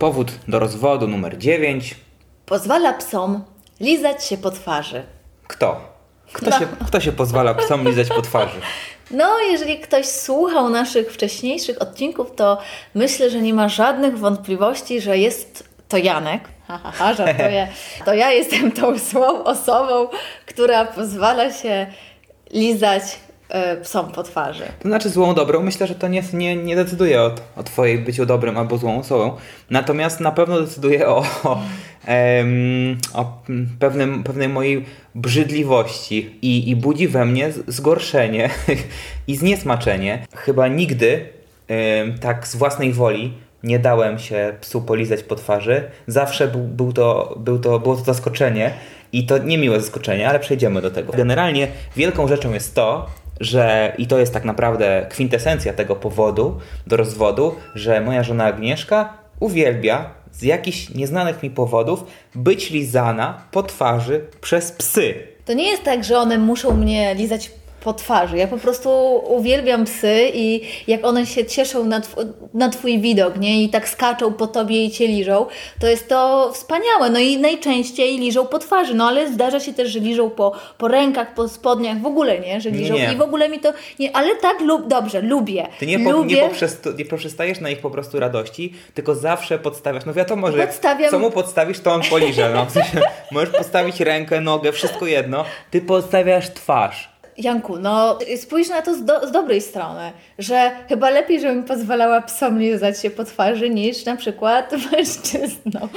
Powód do rozwodu numer 9. Pozwala psom lizać się po twarzy. Kto? Kto, No. się, kto się pozwala psom lizać po twarzy? No, jeżeli ktoś słuchał naszych wcześniejszych odcinków, to myślę, że nie ma żadnych wątpliwości, że jest to Janek. Ha, ha, ha, żartuję. To ja jestem tą złą osobą, która pozwala się lizać e, psom po twarzy. To znaczy złą dobrą, myślę, że to nie, nie, nie decyduje o, o Twojej byciu dobrym albo złą osobą. Natomiast na pewno decyduje o, o, em, o pewnym, pewnej mojej brzydliwości i, i budzi we mnie zgorszenie i zniesmaczenie. Chyba nigdy em, tak z własnej woli nie dałem się psu polizać po twarzy. Zawsze był, był to, był to, było to zaskoczenie i to niemiłe zaskoczenie, ale przejdziemy do tego. Generalnie wielką rzeczą jest to, że i to jest tak naprawdę kwintesencja tego powodu do rozwodu, że moja żona Agnieszka uwielbia z jakichś nieznanych mi powodów być lizana po twarzy przez psy. To nie jest tak, że one muszą mnie lizać po twarzy. Ja po prostu uwielbiam psy i jak one się cieszą na, tw- na Twój widok, nie? I tak skaczą po Tobie i Cię liżą, to jest to wspaniałe. No i najczęściej liżą po twarzy, no ale zdarza się też, że liżą po, po rękach, po spodniach, w ogóle nie, że liżą nie. i w ogóle mi to nie, ale tak lub dobrze, lubię. Ty nie, po, lubię. nie, poprzest, nie poprzestajesz na ich po prostu radości, tylko zawsze podstawiasz. No wiadomo, że Podstawiam- co mu podstawisz, to on poliże. No. W sensie, możesz postawić rękę, nogę, wszystko jedno. Ty podstawiasz twarz. Janku, no spójrz na to z, do, z dobrej strony, że chyba lepiej, żebym pozwalała psom lizać się po twarzy niż na przykład mężczyznom.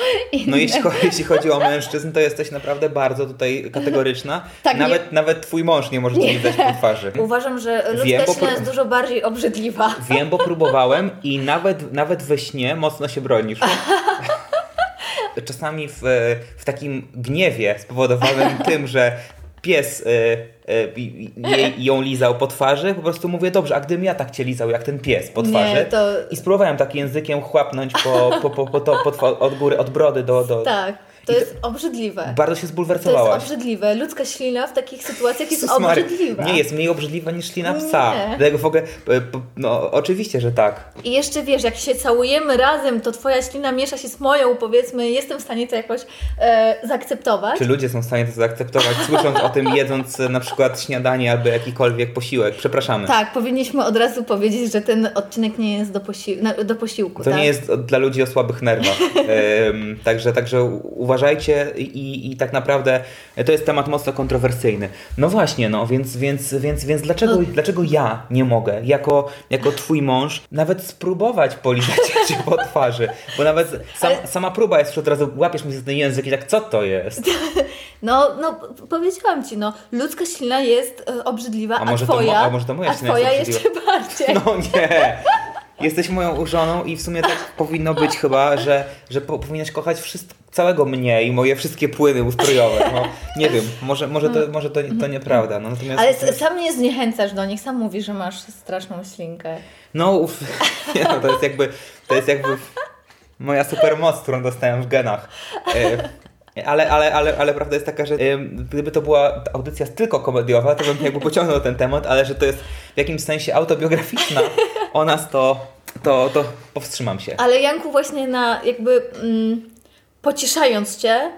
No jeśli, jeśli chodzi o mężczyzn, to jesteś naprawdę bardzo tutaj kategoryczna. Tak, nawet, nawet twój mąż nie może cię widać po twarzy. Uważam, że ludzka pró- jest dużo bardziej obrzydliwa. Wiem, bo próbowałem i nawet, nawet we śnie mocno się bronisz. Czasami w, w takim gniewie spowodowanym tym, że pies y, jej, ją lizał po twarzy, po prostu mówię, dobrze, a gdybym ja tak cię lizał jak ten pies po Nie, twarzy? to- i spróbowałem tak językiem chłapnąć po, po, po, po, to, po od góry, od brody do... do... Tak, to jest obrzydliwe. Bardzo się To jest zbulwersowałaś. obrzydliwe. Ludzka ślina w takich sytuacjach jest Jezus obrzydliwa. Nie jest mniej obrzydliwa niż ślina psa. Nie. Dlatego w ogóle, e, no oczywiście, że tak. I jeszcze wiesz, jak się całujemy razem, to twoja ślina miesza się z moją, powiedzmy, jestem w stanie to jakoś e, zaakceptować. Czy ludzie są w stanie to zaakceptować, słysząc o tym, jedząc e, na przykład śniadanie albo jakikolwiek posiłek? Przepraszamy. Tak, powinniśmy od razu powiedzieć, że ten odcinek nie jest do, posi- do posiłku. To tak? nie jest dla ludzi o słabych nerwach. Em, także, także uważajcie i, i tak naprawdę to jest temat mocno kontrowersyjny. No właśnie, no więc, więc, więc, więc dlaczego, No. dlaczego ja nie mogę, jako, jako twój mąż, nawet spróbować polizać cię po twarzy? Bo nawet sam, Ale- sama próba jest, że od razu łapiesz mi za ten język i tak, co to jest? No, no, powiedziałam ci, no, ludzka ślina jest e, obrzydliwa, a, A może to twoja, mo- a może to moja a twoja jest jeszcze bardziej. No nie! Jesteś moją żoną i w sumie tak powinno być chyba, że, że po, powinnaś kochać wszystko, całego mnie i moje wszystkie płyny ustrojowe. No, nie wiem, może, może, to, może to, to nieprawda. No, natomiast, Ale sam nie zniechęcasz do nich, sam mówisz, że masz straszną ślinkę. no, uf, nie, no to jest jakby, to jest jakby moja supermoc, którą dostałem w genach. E, Ale, ale, ale, ale prawda jest taka, że gdyby to była audycja tylko komediowa, to bym jakby pociągnął ten temat, ale że to jest w jakimś sensie autobiograficzna o nas, to, to, to powstrzymam się. Ale Janku właśnie na jakby mm, pocieszając Cię,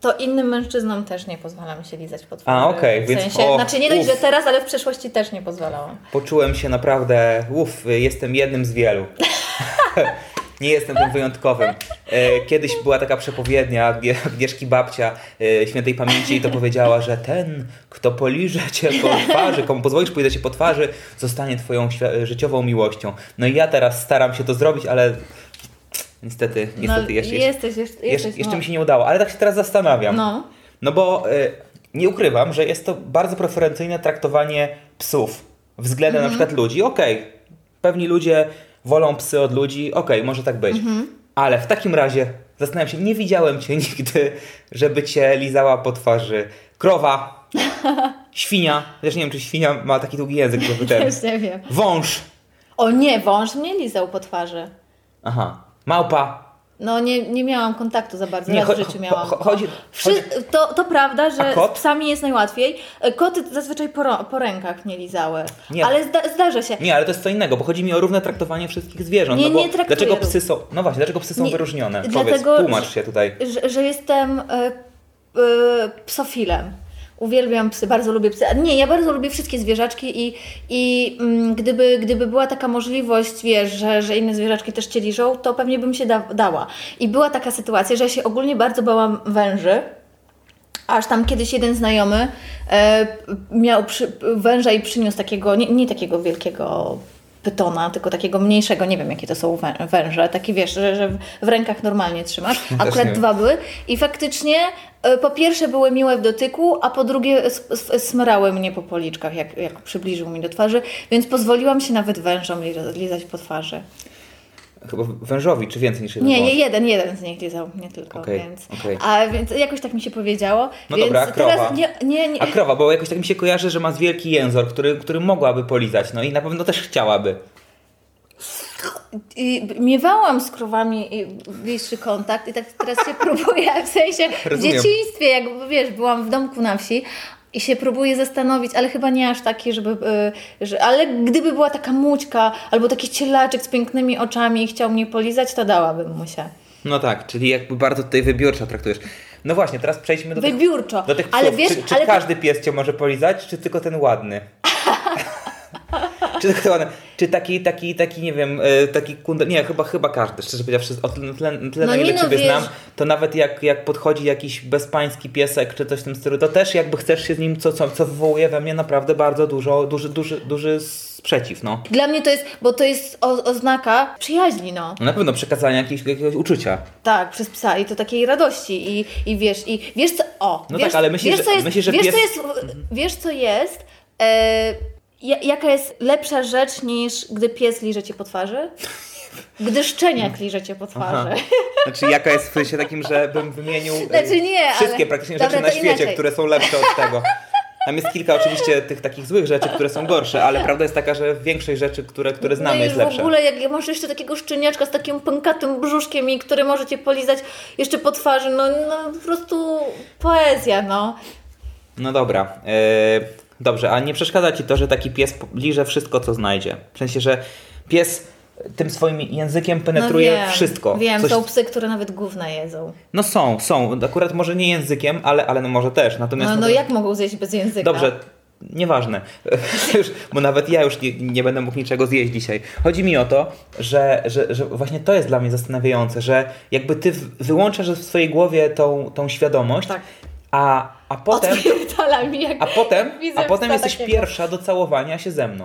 to innym mężczyznom też nie pozwalam się lizać pod A, okej, w więc- sensie, o, Znaczy nie dość, że teraz, ale w przeszłości też nie pozwalałam. Poczułem się naprawdę, uff, jestem jednym z wielu. Nie jestem tym wyjątkowym. E, Kiedyś była taka przepowiednia Agnie- Agnieszki babcia e, świętej pamięci i to powiedziała, że ten, kto poliże cię po twarzy, komu pozwolisz polizać cię po twarzy, zostanie twoją życiową miłością. No i ja teraz staram się to zrobić, ale niestety, niestety no, jeszcze, jesteś, jeszcze, jeszcze, jesteś, jeszcze no. mi się nie udało, ale tak się teraz zastanawiam. No. No bo y, nie ukrywam, że jest to bardzo preferencyjne traktowanie psów względem Mhm. na przykład ludzi. Okej, pewni ludzie wolą psy od ludzi, okej, może tak być. Mhm. Ale w takim razie zastanawiam się, nie widziałem cię nigdy, żeby cię lizała po twarzy krowa, świnia, też nie wiem, czy świnia ma taki długi język, żeby ten. Też nie wiem. Wąż. O nie, wąż mnie lizał po twarzy. Aha. Małpa. No nie, nie miałam kontaktu za bardzo, Nie, raz w życiu miałam. cho- chodzi- to, to prawda, że z psami jest najłatwiej. Koty zazwyczaj po, po rękach mnie lizały. Nie. Ale zda- zdarza się. Nie, ale to jest co innego, bo chodzi mi o równe traktowanie wszystkich zwierząt. Nie, no nie traktuję dlaczego psy są. No właśnie, dlaczego psy są Nie, wyróżnione? dlatego, Powiedz, tłumacz że- się tutaj. Że, że jestem e, e, psofilem. Uwielbiam psy, bardzo lubię psy. Nie, ja bardzo lubię wszystkie zwierzaczki i, i mm, gdyby, gdyby była taka możliwość, wiesz, że, że inne zwierzaczki też cię liżą, to pewnie bym się da, dała. I była taka sytuacja, że ja się ogólnie bardzo bałam węży. Aż tam kiedyś jeden znajomy e, miał przy, węża i przyniósł takiego, nie, nie takiego wielkiego pytona, tylko takiego mniejszego, nie wiem jakie to są wę- węże, takie wiesz, że, że w- rękach normalnie trzymasz. nie Akurat dwa były i faktycznie e, po pierwsze były miłe w dotyku, a po drugie smrały mnie po policzkach, jak, jak przybliżył mi do twarzy, więc pozwoliłam się nawet wężom li- lizać po twarzy. Chyba wężowi, czy więcej niż jeden Nie, wąż? nie, jeden, jeden z nich lizał, nie tylko, Okej, więc... okej. A więc jakoś tak mi się powiedziało. No więc dobra, krowa. teraz nie, nie, nie, A krowa, bo jakoś tak mi się kojarzy, że ma wielki jęzor, który, który mogłaby polizać, no i na pewno też chciałaby. I miewałam z krowami bliższy kontakt i tak teraz się próbuję, w sensie w dzieciństwie, jak wiesz, byłam w domku na wsi i się próbuję zastanowić, ale chyba nie aż taki, żeby, y, że, ale gdyby była taka mućka albo taki cielaczek z pięknymi oczami i chciał mnie polizać, to dałabym mu się. No tak, czyli jakby bardzo tutaj wybiórczo traktujesz. No właśnie, teraz przejdźmy do tych, Wybiórczo. do tych psów. ale wiesz, czy czy ale każdy pies cię może polizać, czy tylko ten ładny? Czy ładny? Czy taki, taki, taki, nie wiem, e, taki kundel... Nie, chyba, chyba każdy, szczerze powiedziawszy, o tyle, tyle, No na ile no, Ciebie wiesz- znam, to nawet jak, jak podchodzi jakiś bezpański piesek, czy coś w tym stylu, to też jakby chcesz się z nim, co, co, co wywołuje we mnie naprawdę bardzo dużo, duży, duży, duży sprzeciw, no. dla mnie to jest, bo to jest o, oznaka przyjaźni, no. Na pewno przekazania jakiegoś, jakiegoś uczucia. Tak, przez psa i to takiej radości i, i wiesz, i wiesz co, o, No wiesz, tak, ale myślisz, wiesz, co jest, myślisz, że wiesz, pies- co jest, wiesz co jest, e, jaka jest lepsza rzecz niż gdy pies liże cię po twarzy? Gdy szczeniak liże cię po twarzy. Znaczy jaka jest w sensie takim, że bym wymienił e, Znaczy nie, wszystkie ale- praktycznie Dobra, rzeczy na świecie, inaczej. które są lepsze od tego. Tam jest kilka oczywiście tych takich złych rzeczy, które są gorsze, ale prawda jest taka, że większość rzeczy, które, które znamy no jest w lepsza. ogóle jak masz jeszcze takiego szczeniaczka z takim pękatym brzuszkiem i który może cię polizać jeszcze po twarzy, no, no po prostu poezja, no. No dobra. E, dobrze, a nie przeszkadza ci to, że taki pies liże wszystko, co znajdzie? W sensie, że pies tym swoim językiem penetruje no wiem, wszystko. Wiem, Coś- są psy, które nawet gówna jedzą. No są, są. Akurat może nie językiem, ale, ale no może też. Natomiast No, no jak mogą zjeść bez języka? Dobrze, nieważne. Już, bo nawet ja już nie, nie będę mógł niczego zjeść dzisiaj. Chodzi mi o to, że, że, że właśnie to jest dla mnie zastanawiające, że jakby ty wyłączasz w swojej głowie tą, tą świadomość, Tak. A, a potem. A potem, a potem jesteś takiego. pierwsza do całowania się ze mną.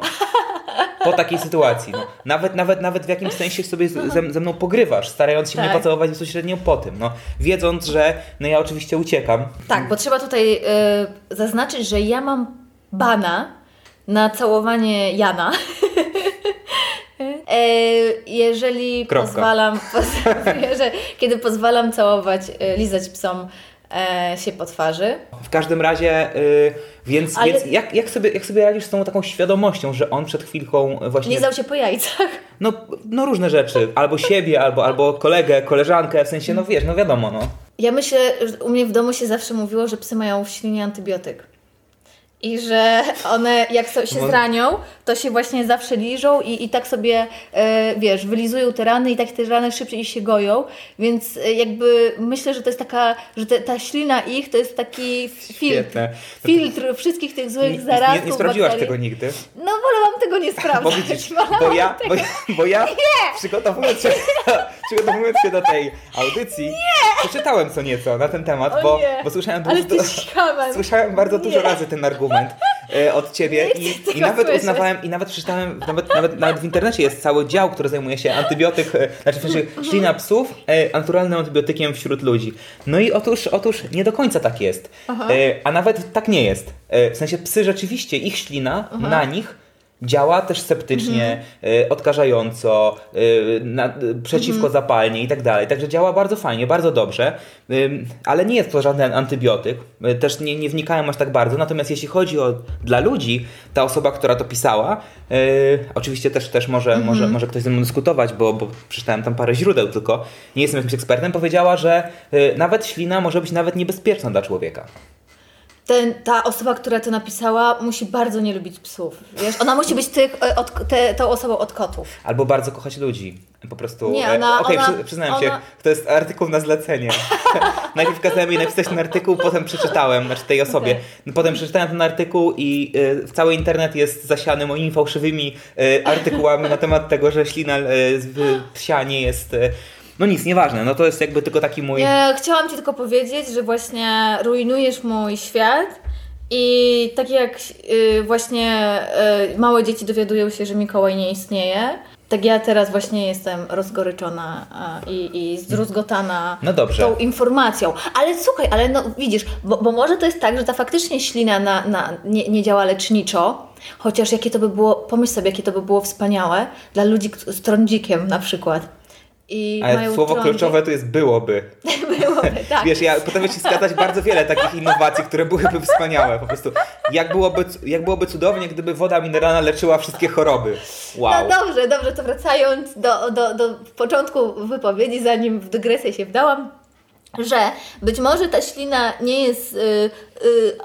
Po takiej sytuacji. No. Nawet, nawet, nawet w jakimś sensie sobie z- ze, ze mną pogrywasz, starając się Tak. mnie pocałować bezpośrednio po tym. No. Wiedząc, że no ja oczywiście uciekam. Tak, bo trzeba tutaj y, zaznaczyć, że ja mam bana na całowanie Jana. E, jeżeli Kropka. pozwalam, poz, że, kiedy pozwalam całować, y, lizać psom e, się po twarzy. W każdym razie, y, więc, Ale- więc jak, jak, sobie, jak sobie radzisz z tą taką świadomością, że on przed chwilką właśnie. Lizał się po jajcach. No, no różne rzeczy. Albo siebie, albo, albo kolegę, koleżankę, w sensie, no wiesz, no wiadomo, no. Ja myślę, że u mnie w domu się zawsze mówiło, że psy mają w ślinie antybiotyk. I że one jak so, się zranią, to się właśnie zawsze liżą i, i tak sobie, e, wiesz, wylizują te rany i tak te rany szybciej się goją. Więc e, jakby myślę, że to jest taka, że te, ta ślina ich to jest taki filtr. Świetne. Filtr wszystkich tych Nie, złych nie, zarazów, nie, nie sprawdziłaś bakterii. tego nigdy. No wolałam tego nie Bo sprawdzać. widzisz, wolałam bo ja, bo, ja- bo ja przygotowując się, przygotowując się do tej audycji, przeczytałem co nieco na ten temat, O bo, nie. bo słyszałem, dużo, słyszałem bardzo dużo Nie. razy ten argument e, od ciebie i, i nawet słyszeć. uznawałem, i nawet przeczytałem, nawet, nawet, nawet w internecie jest cały dział, który zajmuje się antybiotyk, e, znaczy Mhm. ślina psów e, naturalnym antybiotykiem wśród ludzi. No i otóż, otóż nie do końca tak jest. Aha. A nawet tak nie jest. W sensie psy rzeczywiście, ich ślina na nich Działa też sceptycznie, y, odkażająco, y, na, przeciwko zapalnie i tak dalej. Także działa bardzo fajnie, bardzo dobrze, ale nie jest to żaden antybiotyk. Y, Też nie, nie wnikałem aż tak bardzo. Natomiast jeśli chodzi o dla ludzi, ta osoba, która to pisała, oczywiście też, też może, może, może ktoś ze mną dyskutować, bo, bo przeczytałem tam parę źródeł tylko, nie jestem jakimś ekspertem, powiedziała, że nawet ślina może być nawet niebezpieczna dla człowieka. Ten, ta osoba, która to napisała, musi bardzo nie lubić psów. Wiesz, ona musi być tych, e, od, te, tą osobą od kotów. Albo bardzo kochać ludzi. Po prostu. Nie, e, ona- Okej, ona- przy, przyznałem się, ona- to jest artykuł na zlecenie. Najpierw kazałem jej napisać ten artykuł, potem przeczytałem, znaczy tej osobie. Okej. No, Potem przeczytałem ten artykuł i y, cały internet jest zasiany moimi fałszywymi y, artykułami na temat tego, że ślina y, psia nie jest. Y, no nic, nieważne. No to jest jakby tylko taki mój. Chciałam Ci tylko powiedzieć, że właśnie rujnujesz mój świat i tak jak y, właśnie y, małe dzieci dowiadują się, że Mikołaj nie istnieje, tak ja teraz właśnie jestem rozgoryczona a, i, i zdruzgotana No dobrze. tą informacją. Ale słuchaj, ale no widzisz, bo, bo może to jest tak, że ta faktycznie ślina na, na, nie, nie działa leczniczo, chociaż jakie to by było, pomyśl sobie, jakie to by było wspaniałe dla ludzi z trądzikiem na przykład. I Ale słowo kluczowe to jest byłoby. Byłoby, tak. Wiesz, ja potrafię ci wskazać bardzo wiele takich innowacji, które byłyby wspaniałe. Po prostu, jak byłoby, jak byłoby cudownie, gdyby woda mineralna leczyła wszystkie choroby. Wow. No dobrze, dobrze, to wracając do, do, do początku wypowiedzi, zanim w dygresję się wdałam, że być może ta ślina nie jest y, y,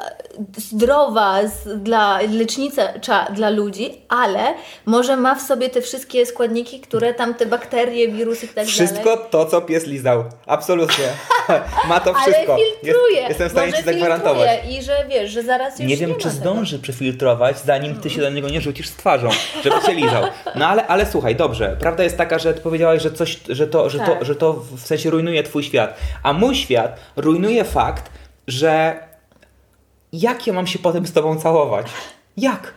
zdrowa z, dla lecznicza dla ludzi, ale może ma w sobie te wszystkie składniki, które tam te bakterie, wirusy i tak Wszystko dalej. to, co pies lizał. Absolutnie. Ma to wszystko. Ale filtruje. Jest, jestem w stanie może ci zagwarantować. I że wiesz, że zaraz już Nie wiem, ma czy tego. zdąży przefiltrować, zanim ty się do niego nie rzucisz z twarzą, żeby cię lizał. No ale, ale słuchaj, dobrze. Prawda jest taka, że ty powiedziałaś, że coś, że to, że, Tak. to, że to w sensie rujnuje twój świat. A mój świat rujnuje fakt, że jak ja mam się potem z tobą całować? Jak?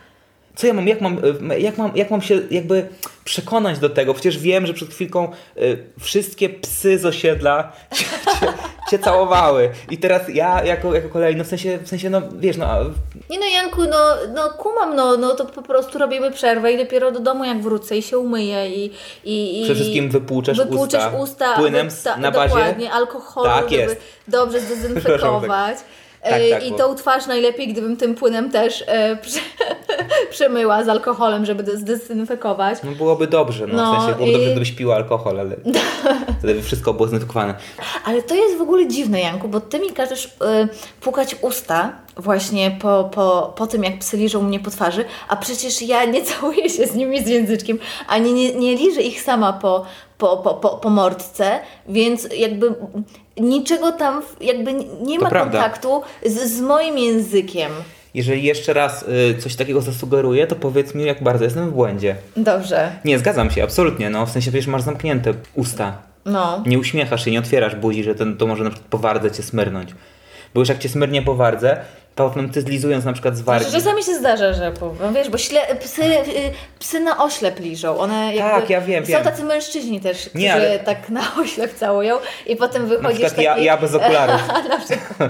Co ja mam, jak mam, jak mam, jak mam się jakby przekonać do tego? Przecież wiem, że przed chwilką y, wszystkie psy z osiedla cię, cię, cię całowały. I teraz ja jako, jako kolejny, w sensie, w sensie, no wiesz, no, Nie no Janku, no, no kumam, no, no to po prostu robimy przerwę i dopiero do domu jak wrócę i się umyję i... i, i Przede wszystkim wypłuczesz wypłuczesz usta usta płynem na bazie- Dokładnie, alkoholu, Tak żeby jest. dobrze zdezynfekować. Tak, tak, I bo- tą twarz najlepiej, gdybym tym płynem też e, prze, przemyła z alkoholem, żeby de- zdezynfekować. no byłoby dobrze, no, No w sensie byłoby i- dobrze, gdybyś piła alkohol, ale wtedy by wszystko było znetykowane. Ale to jest w ogóle dziwne, Janku, bo ty mi każesz y, pukać usta właśnie po, po, po tym, jak psy liżą mnie po twarzy, a przecież ja nie całuję się z nimi z języczkiem, ani nie, nie liżę ich sama po, po, po, po, po mordce, więc jakby niczego tam jakby nie ma kontaktu z, z moim językiem. Jeżeli jeszcze raz y, coś takiego zasugeruję, to powiedz mi, jak bardzo jestem w błędzie. Dobrze. Nie, zgadzam się, absolutnie, no, w sensie przecież masz zamknięte usta. No. Nie uśmiechasz się, nie otwierasz buzi, że ten, to może na przykład po wardze cię smyrnąć. Bo już jak cię smyrnie po zlizując na przykład z wargi... Znaczy, czasami się zdarza, że no wiesz, bo śle, psy, y, psy na oślep liżą. One Tak, ja wiem, Są wiem. tacy mężczyźni też, którzy Nie, ale- tak na oślep całują i potem Na wychodzisz przykład taki... ja, ja bez okularów. na.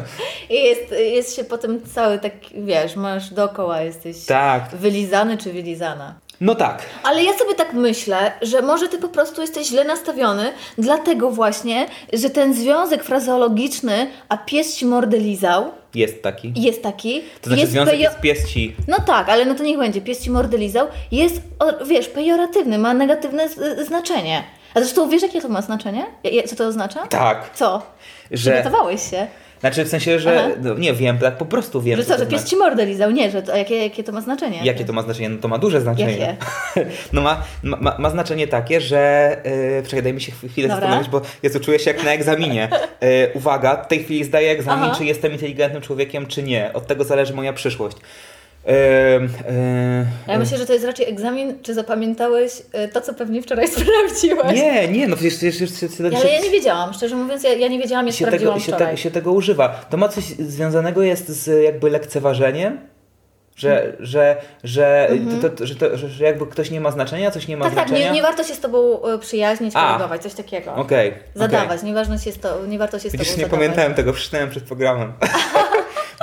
I jest, jest się potem cały tak, wiesz, masz dookoła, jesteś Tak. wylizany czy wylizana. No tak. Ale ja sobie tak myślę, że może ty po prostu jesteś źle nastawiony, dlatego właśnie, że ten związek frazeologiczny, a pies ci mordę lizał, Jest taki. jest taki. To znaczy jest związek pejo- jest pies ci. No tak, ale no to niech będzie, pies ci mordę lizał, jest, wiesz, pejoratywny, ma negatywne z, znaczenie. A zresztą wiesz, jakie to ma znaczenie? Co to oznacza? Tak. Co? Że... Przygotowałeś się. Znaczy w sensie, że... No, nie wiem, tak po prostu wiem. Że co, to że pies znaczy. ci mordę lizał? Nie, że to, jakie, jakie to ma znaczenie? Jakie to ma znaczenie? No to ma duże znaczenie. Jakie? No ma, ma, ma znaczenie takie, że... Yy, czekaj, daj mi się chw- chwilę Dobra. zastanowić, bo ja czuję się jak na egzaminie. Yy, uwaga, w tej chwili zdaję egzamin, Aha. czy jestem inteligentnym człowiekiem, czy nie. Od tego zależy moja przyszłość. Ja myślę, że to jest raczej egzamin, czy zapamiętałeś y, to, co pewnie wczoraj sprawdziłeś. Nie, nie, no przecież, przecież, przecież, Ale ja nie wiedziałam, szczerze mówiąc, ja, ja nie wiedziałam, jak się, sprawdziłam tego, się, wczoraj. tego, się tego używa. To ma coś związanego jest z jakby lekceważeniem? Że, że, że, to, to, że, to, że, że jakby ktoś nie ma znaczenia, coś nie ma Mhm. tak, tak, znaczenia? nie, nie warto się z tobą y, przyjaźnić, A. kolegować, coś takiego. Okej. Zadawać, okej. nie, ważne się to, nie warto się z Widzisz, tobą nie zadawać. pamiętałem tego, przeczytałem przed programem.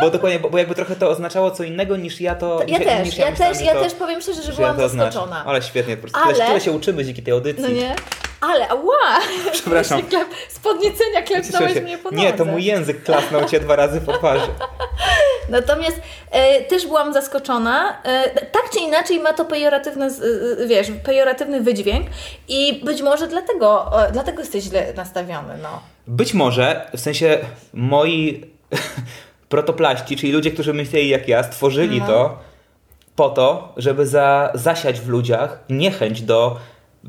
Bo dokładnie, bo, bo jakby trochę to oznaczało co innego niż ja to. Ja też, niż ja, myślałem, też, ja to, też powiem szczerze, że że byłam ja zaskoczona. Ale świetnie, po prostu Ale- tyle, tyle się uczymy dzięki tej audycji. No nie? Ale, ała! Przepraszam. Klep, z podniecenia klepnąłeś mnie po nodze. Nie, to mój język klasnął cię dwa razy po twarzy. Natomiast e, też byłam zaskoczona. E, tak czy inaczej ma to pejoratywny, z- e, wiesz, pejoratywny wydźwięk i być może dlatego, e, dlatego jesteś źle nastawiony, no. Być może, w sensie moi protoplaści, czyli ludzie, którzy myśleli jak ja, stworzyli No. to po to, żeby za, zasiać w ludziach niechęć do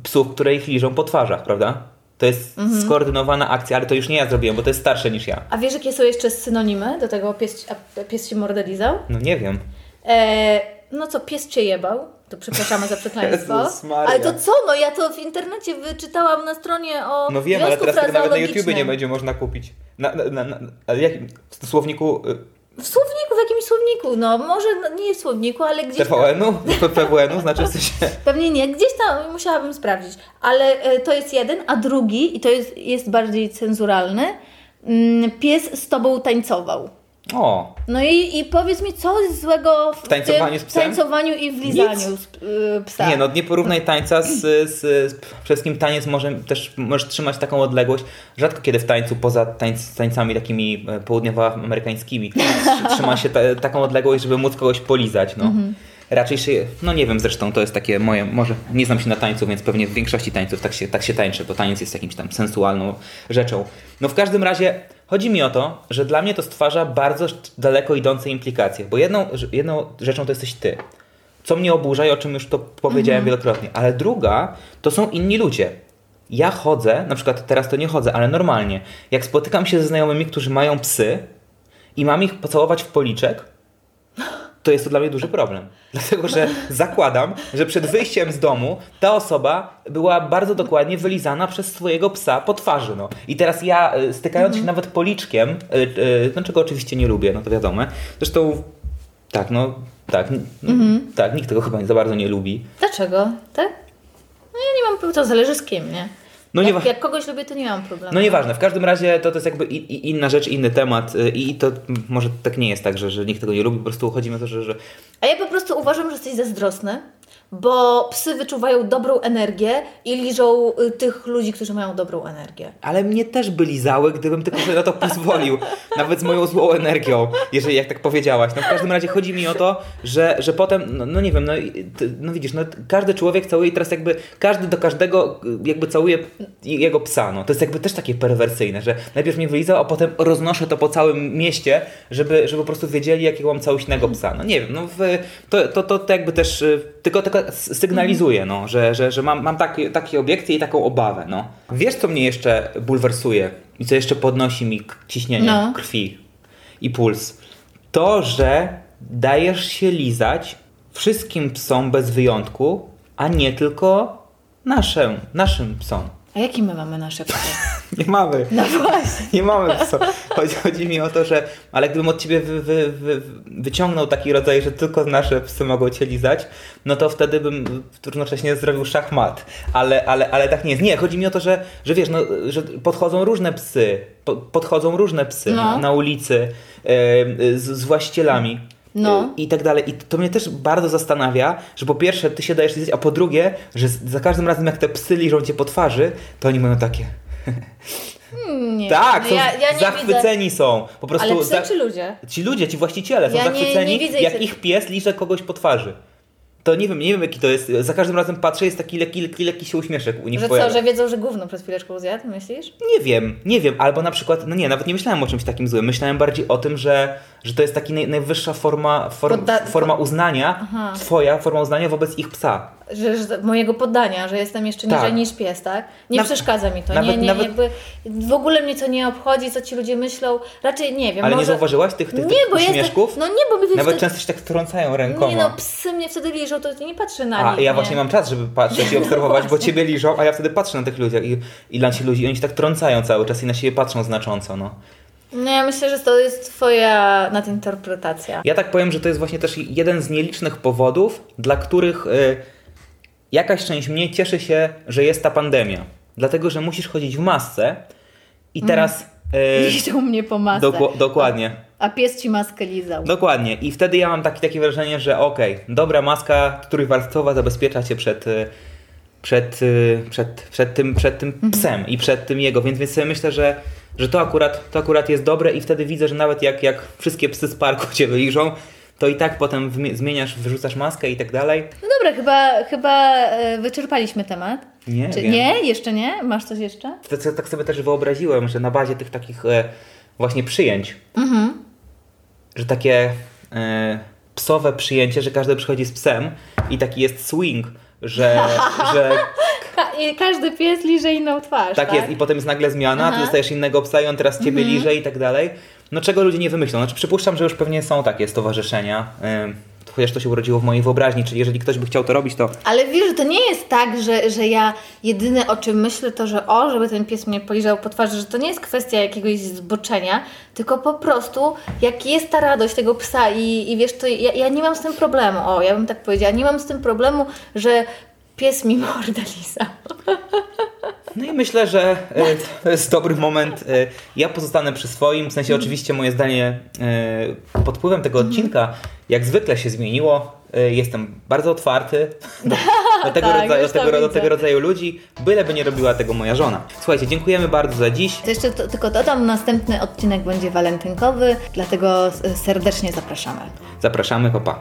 psów, które ich liżą po twarzach, prawda? To jest Mhm. skoordynowana akcja, ale to już nie ja zrobiłem, bo to jest starsze niż ja. A wiesz, jakie są jeszcze synonimy do tego pies, a pies się mordę lizał? No nie wiem. E, no co, pies cię jebał? To przepraszamy za przekleństwo. Ale to co? No ja to w internecie wyczytałam na stronie o No wiem, ale teraz tego nawet na YouTubie nie będzie można kupić. Na, na, na, ale jakim w słowniku y, W słowniku, w jakimś słowniku, no może no, nie w słowniku, ale gdzieś tam, TVN-u? PWN-u? Znaczy w sensie... pewnie nie, gdzieś tam musiałabym sprawdzić, ale e, to jest jeden, a drugi, i to jest, jest bardziej cenzuralny, mm, pies z tobą tańcował. O, No i, i powiedz mi, co jest złego w, W tańcowaniu tym, tańcowaniu i w lizaniu y, psa. Nie, no nie porównaj tańca z, z, z Przede wszystkim taniec może też możesz trzymać taką odległość. Rzadko kiedy w tańcu, poza tańc, tańcami takimi e, południowoamerykańskimi, tr- trzyma się ta, taką odległość, żeby móc kogoś polizać. No. Raczej się, no nie wiem zresztą, to jest takie moje, może nie znam się na tańcu, więc pewnie w większości tańców tak się, tak się tańczy, bo taniec jest jakimś tam sensualną rzeczą. No w każdym razie chodzi mi o to, że dla mnie to stwarza bardzo daleko idące implikacje, bo jedną, jedną rzeczą to jesteś ty co mnie oburza i o czym już to powiedziałem wielokrotnie. Ale druga to są inni ludzie. Ja chodzę, na przykład teraz to nie chodzę, ale normalnie. Jak spotykam się ze znajomymi, którzy mają psy i mam ich pocałować w policzek, to jest to dla mnie duży problem. Dlatego, że zakładam, że przed wyjściem z domu ta osoba była bardzo dokładnie wylizana przez swojego psa po twarzy. No. I teraz ja, y, stykając się nawet policzkiem, y, y, no czego oczywiście nie lubię, no to wiadomo. Zresztą tak, no tak, n- tak, nikt tego chyba nie za bardzo nie lubi. Dlaczego? Tak? No ja nie mam, to zależy z kim, nie? No nie jak, wa- jak kogoś lubię, to nie mam problemu. No nieważne, w każdym razie to, to jest jakby inna rzecz, inny temat y, i to może tak nie jest tak, że, że nikt tego nie lubi, po prostu chodzi mi o to, że, że A ja po prostu uważam, że jesteś zazdrosny, bo psy wyczuwają dobrą energię i liżą y, tych ludzi, którzy mają dobrą energię. Ale mnie też by lizały, gdybym tylko sobie na to pozwolił. Nawet z moją złą energią, jeżeli jak tak powiedziałaś. No w każdym razie chodzi mi o to, że, że potem, no, no nie wiem, no, no widzisz, no każdy człowiek całuje i teraz jakby każdy do każdego y, jakby całuje jego psa. No. To jest jakby też takie perwersyjne, że najpierw mnie wylizał, a potem roznoszę to po całym mieście, żeby, żeby po prostu wiedzieli, jakiego mam całośnego psa. No nie wiem, no w, to, to, to, to jakby też y, tylko, tylko s- sygnalizuje, no, że, że, że mam, mam takie, takie obiekcje i taką obawę. No. Wiesz, co mnie jeszcze bulwersuje i co jeszcze podnosi mi ciśnienie No. krwi i puls? To, że dajesz się lizać wszystkim psom bez wyjątku, a nie tylko naszym, naszym psom. A jakie my mamy nasze psy? Nie mamy. No właśnie. Nie mamy psa. Chodzi, chodzi mi o to, że ale gdybym od ciebie wy, wy, wy, wyciągnął taki rodzaj, że tylko nasze psy mogą cię lizać, no to wtedy bym równocześnie zrobił szachmat. Ale, ale, ale tak nie jest. Nie, chodzi mi o to, że, że wiesz, no, że podchodzą różne psy, po, podchodzą różne psy No. na, na ulicy e, z, z właścicielami. No. e, I tak dalej. I to mnie też bardzo zastanawia, że po pierwsze ty się dajesz lizać, a po drugie, że za każdym razem jak te psy liżą cię po twarzy, to oni mówią takie. Nie. Tak, no są ja, ja nie zachwyceni są. Po Widzę. prostu Ale psy za- czy ludzie? ci ludzie, ci właściciele są Ja nie- zachwyceni, nie widzę jak ich- pies liże kogoś po twarzy. To nie wiem, nie wiem jaki to jest. Za każdym razem patrzę, jest taki lekki, lekki, lekki się uśmieszek u nich Że pojawia. co, że wiedzą, że gówno przed chwileczką zjadł, myślisz? Nie wiem, nie wiem. Albo na przykład, no nie, nawet nie myślałem o czymś takim złym. Myślałem bardziej o tym, że, że to jest taki naj, najwyższa forma, form, Podda- forma uznania, Aha. twoja forma uznania wobec ich psa. Że, że mojego poddania, że jestem jeszcze niżej Tak. niż pies, tak? Nie Na- przeszkadza mi to. nawet- nie, nie, nawet- jakby w ogóle mnie to nie obchodzi, co ci ludzie myślą. Raczej nie wiem. Ale może... nie zauważyłaś tych, tych, Nie, tych bo jestem. No nie, bo my Nawet wtedy... często się tak trącają rękoma. Nie no, psy mnie wtedy liżą, to nie patrzę na A nich. ja nie? właśnie mam czas, żeby patrzeć i obserwować, bo Właśnie. ciebie liżą, a ja wtedy patrzę na tych ludziach i, i na ci ludzi, i oni się tak trącają cały czas i na siebie patrzą znacząco, no. No ja myślę, że to jest twoja nadinterpretacja. Ja tak powiem, że to jest właśnie też jeden z nielicznych powodów, dla których y, jakaś część mnie cieszy się, że jest ta pandemia. Dlatego, że musisz chodzić w masce i teraz... y, Liżą mnie po masce. doku- dokładnie. A pies ci maskę lizał. Dokładnie. I wtedy ja mam taki, takie wrażenie, że okej, dobra maska trójwarstwowa zabezpiecza cię przed, y, przed, y, przed, przed, tym, przed tym psem i przed tym jego, więc, więc sobie myślę, że, że to, akurat, to akurat jest dobre i wtedy widzę, że nawet jak, jak wszystkie psy z parku cię wyliżą, to i tak potem zmieniasz, wyrzucasz maskę i tak dalej. No dobra, chyba, chyba e, wyczerpaliśmy temat. Nie Czy, nie? Jeszcze nie? Masz coś jeszcze? To, co tak sobie też wyobraziłem, że na bazie tych takich e, właśnie przyjęć, Mhm. że takie e, psowe przyjęcie, że każdy przychodzi z psem i taki jest swing, że, że Ka- i każdy pies liże inną twarz, tak jest i potem jest nagle zmiana, ty Aha. dostajesz innego psa i on teraz ciebie liże i tak dalej. No czego ludzie nie wymyślą? Znaczy przypuszczam, że już pewnie są takie stowarzyszenia, ym, chociaż to się urodziło w mojej wyobraźni, czyli jeżeli ktoś by chciał to robić, to Ale wiesz, że to nie jest tak, że, że ja jedyne o czym myślę to, że o, żeby ten pies mnie poliżał po twarzy, że to nie jest kwestia jakiegoś zboczenia, tylko po prostu jak jest ta radość tego psa i, i wiesz, to ja, ja nie mam z tym problemu, o, ja bym tak powiedziała, nie mam z tym problemu, że pies mi mordę lizał. No i myślę, że e, to jest dobry moment. E, Ja pozostanę przy swoim, w sensie oczywiście moje zdanie e, pod wpływem tego odcinka jak zwykle się zmieniło. Jestem bardzo otwarty do, tego, Tak, rodzaju, do, tego, do tego rodzaju ludzi, byleby nie robiła tego moja żona. Słuchajcie, dziękujemy bardzo za dziś. To jeszcze to, tylko dodam, następny odcinek będzie walentynkowy, dlatego serdecznie zapraszamy. Zapraszamy, papa.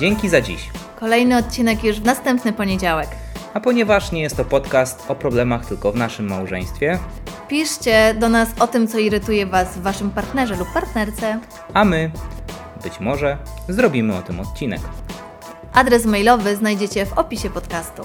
Dzięki za dziś. Kolejny odcinek już w następny poniedziałek. A ponieważ nie jest to podcast o problemach tylko w naszym małżeństwie, Piszcie do nas o tym, co irytuje Was w Waszym partnerze lub partnerce. a my, być może, zrobimy o tym odcinek. Adres mailowy znajdziecie w opisie podcastu.